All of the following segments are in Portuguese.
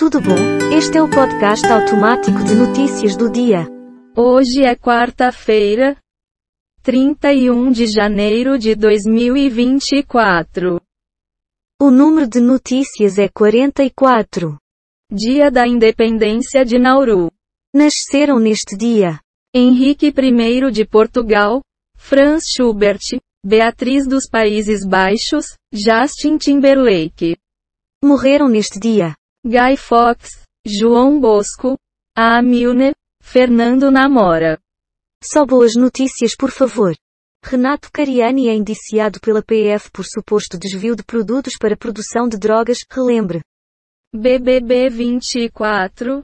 Tudo bom? Este é o podcast automático de notícias do dia. Hoje é quarta-feira, 31 de janeiro de 2024. O número de notícias é 44. Dia da Independência de Nauru. Nasceram neste dia Henrique I de Portugal, Franz Schubert, Beatriz dos Países Baixos, Justin Timberlake. Morreram neste dia Guy Fawkes, João Bosco, A. Milner, Fernando Namora. Só boas notícias por favor. Renato Cariani é indiciado pela PF por suposto desvio de produtos para produção de drogas, relembre. BBB 24.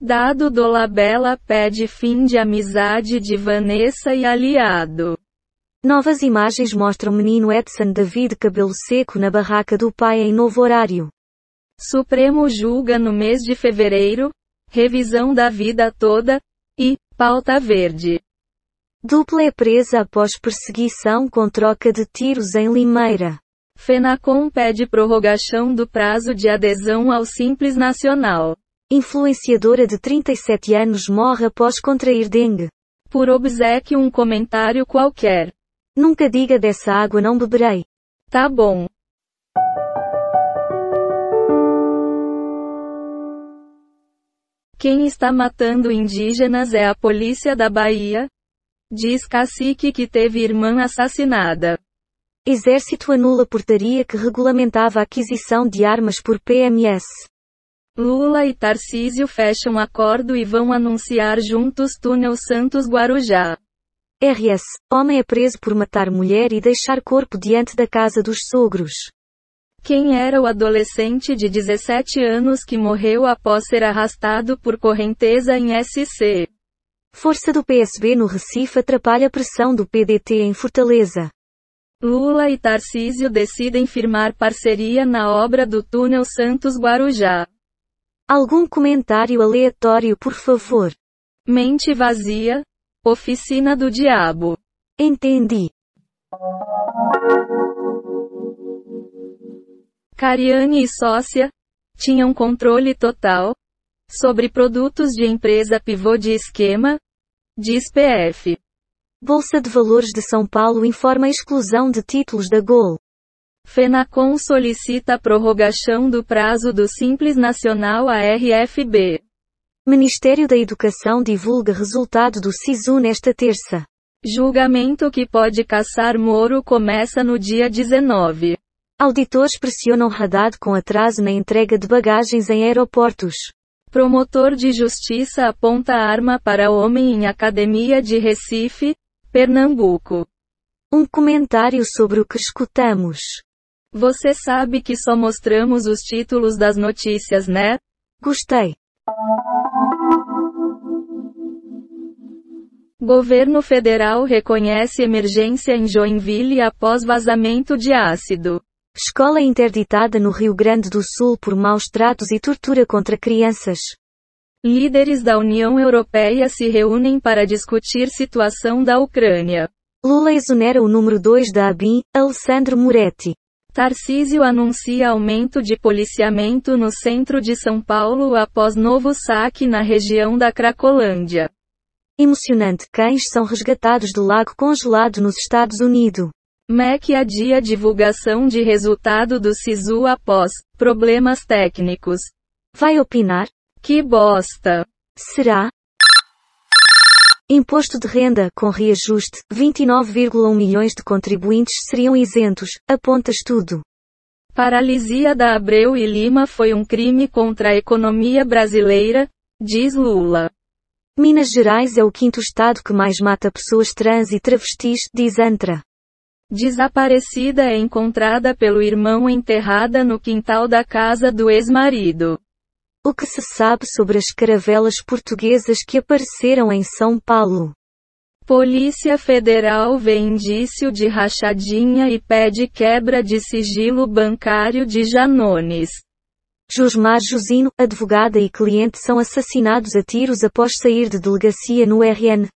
Dado Dolabella pede fim de amizade de Vanessa e aliado. Novas imagens mostram menino Edson David cabelo seco na barraca do pai em novo horário. Supremo julga no mês de fevereiro, revisão da vida toda, e, pauta verde. Dupla é presa após perseguição com troca de tiros em Limeira. Fenacom pede prorrogação do prazo de adesão ao Simples Nacional. Influenciadora de 37 anos morre após contrair dengue. Por obsequio um comentário qualquer. Nunca diga dessa água não beberei. Tá bom. Quem está matando indígenas é a polícia da Bahia, diz cacique que teve irmã assassinada. Exército anula portaria que regulamentava a aquisição de armas por PMS. Lula e Tarcísio fecham acordo e vão anunciar juntos túnel Santos Guarujá. RS. Homem é preso por matar mulher e deixar corpo diante da casa dos sogros. Quem era o adolescente de 17 anos que morreu após ser arrastado por correnteza em SC? Força do PSB no Recife atrapalha a pressão do PDT em Fortaleza. Lula e Tarcísio decidem firmar parceria na obra do túnel Santos Guarujá. Algum comentário aleatório por favor. Mente vazia. Oficina do diabo. Entendi. Cariani e sócia tinham controle total sobre produtos de empresa pivô de esquema, diz PF. Bolsa de Valores de São Paulo informa a exclusão de títulos da Gol. Fenacom solicita a prorrogação do prazo do Simples Nacional à RFB. Ministério da Educação divulga resultado do SISU nesta terça. Julgamento que pode caçar Moro começa no dia 19. Auditores pressionam Haddad com atraso na entrega de bagagens em aeroportos. Promotor de justiça aponta arma para homem em academia de Recife, Pernambuco. Um comentário sobre o que escutamos. Você sabe que só mostramos os títulos das notícias, né? Gostei. Governo federal reconhece emergência em Joinville após vazamento de ácido. Escola interditada no Rio Grande do Sul por maus tratos e tortura contra crianças. Líderes da União Europeia se reúnem para discutir situação da Ucrânia. Lula exonera o número 2 da ABIN, Alessandro Moretti. Tarcísio anuncia aumento de policiamento no centro de São Paulo após novo saque na região da Cracolândia. Emocionante, cães são resgatados do lago congelado nos Estados Unidos. MEC adia divulgação de resultado do SISU após problemas técnicos. Vai opinar? Que bosta! Será? Imposto de renda, com reajuste, 29,1 milhões de contribuintes seriam isentos, aponta estudo. Paralisia da Abreu e Lima foi um crime contra a economia brasileira, diz Lula. Minas Gerais é o quinto estado que mais mata pessoas trans e travestis, diz Antra. Desaparecida é encontrada pelo irmão enterrada no quintal da casa do ex-marido. O que se sabe sobre as caravelas portuguesas que apareceram em São Paulo? Polícia Federal vê indício de rachadinha e pede quebra de sigilo bancário de Janones. Josmar Josino, advogada e cliente são assassinados a tiros após sair de delegacia no RN.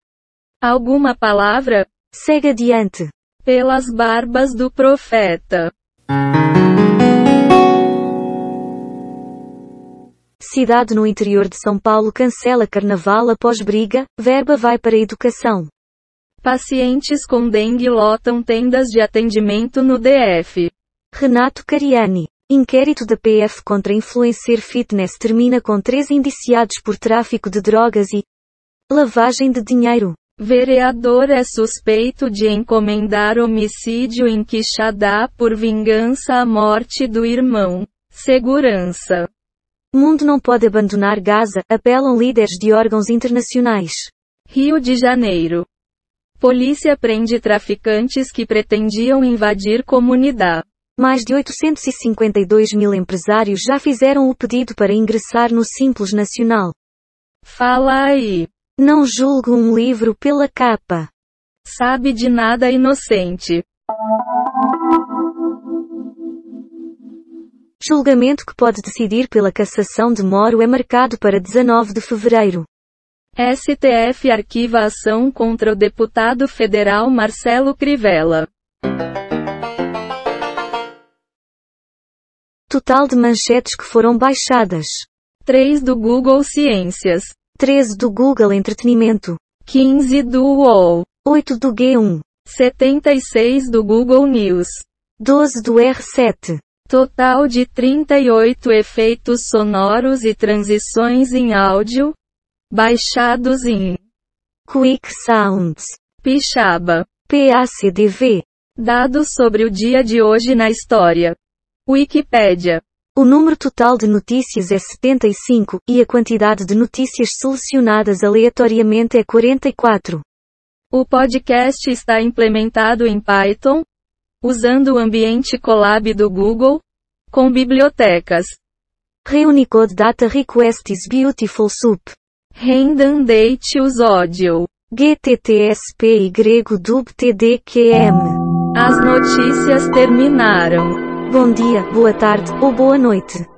Alguma palavra? Segue adiante pelas barbas do profeta. Cidade no interior de São Paulo cancela carnaval após briga, verba vai para educação. Pacientes com dengue lotam tendas de atendimento no DF. Renato Cariani. Inquérito da PF contra influencer fitness termina com três indiciados por tráfico de drogas e lavagem de dinheiro. Vereador é suspeito de encomendar homicídio em Quixadá por vingança à morte do irmão. Segurança. Mundo não pode abandonar Gaza, apelam líderes de órgãos internacionais. Rio de Janeiro. Polícia prende traficantes que pretendiam invadir comunidade. Mais de 852 mil empresários já fizeram o pedido para ingressar no Simples Nacional. Fala aí. Não julgo um livro pela capa. Sabe de nada inocente. Julgamento que pode decidir pela cassação de Moro é marcado para 19 de fevereiro. STF arquiva ação contra o deputado federal Marcelo Crivella. Total de manchetes que foram baixadas: 3 do Google Ciências, 13 do Google Entretenimento, 15 do UOL, 8 do G1, 76 do Google News, 12 do R7. Total de 38 efeitos sonoros e transições em áudio, baixados em Quick Sounds, Pixaba. PACDV. Dados sobre o dia de hoje na história. Wikipédia. O número total de notícias é 75, e a quantidade de notícias selecionadas aleatoriamente é 44. O podcast está implementado em Python, usando o ambiente Colab do Google, com bibliotecas. Reunicode Data Request is Beautiful Soup. Redundate audio. GTTSP y dub TDQM. As notícias terminaram. Bom dia, boa tarde ou boa noite.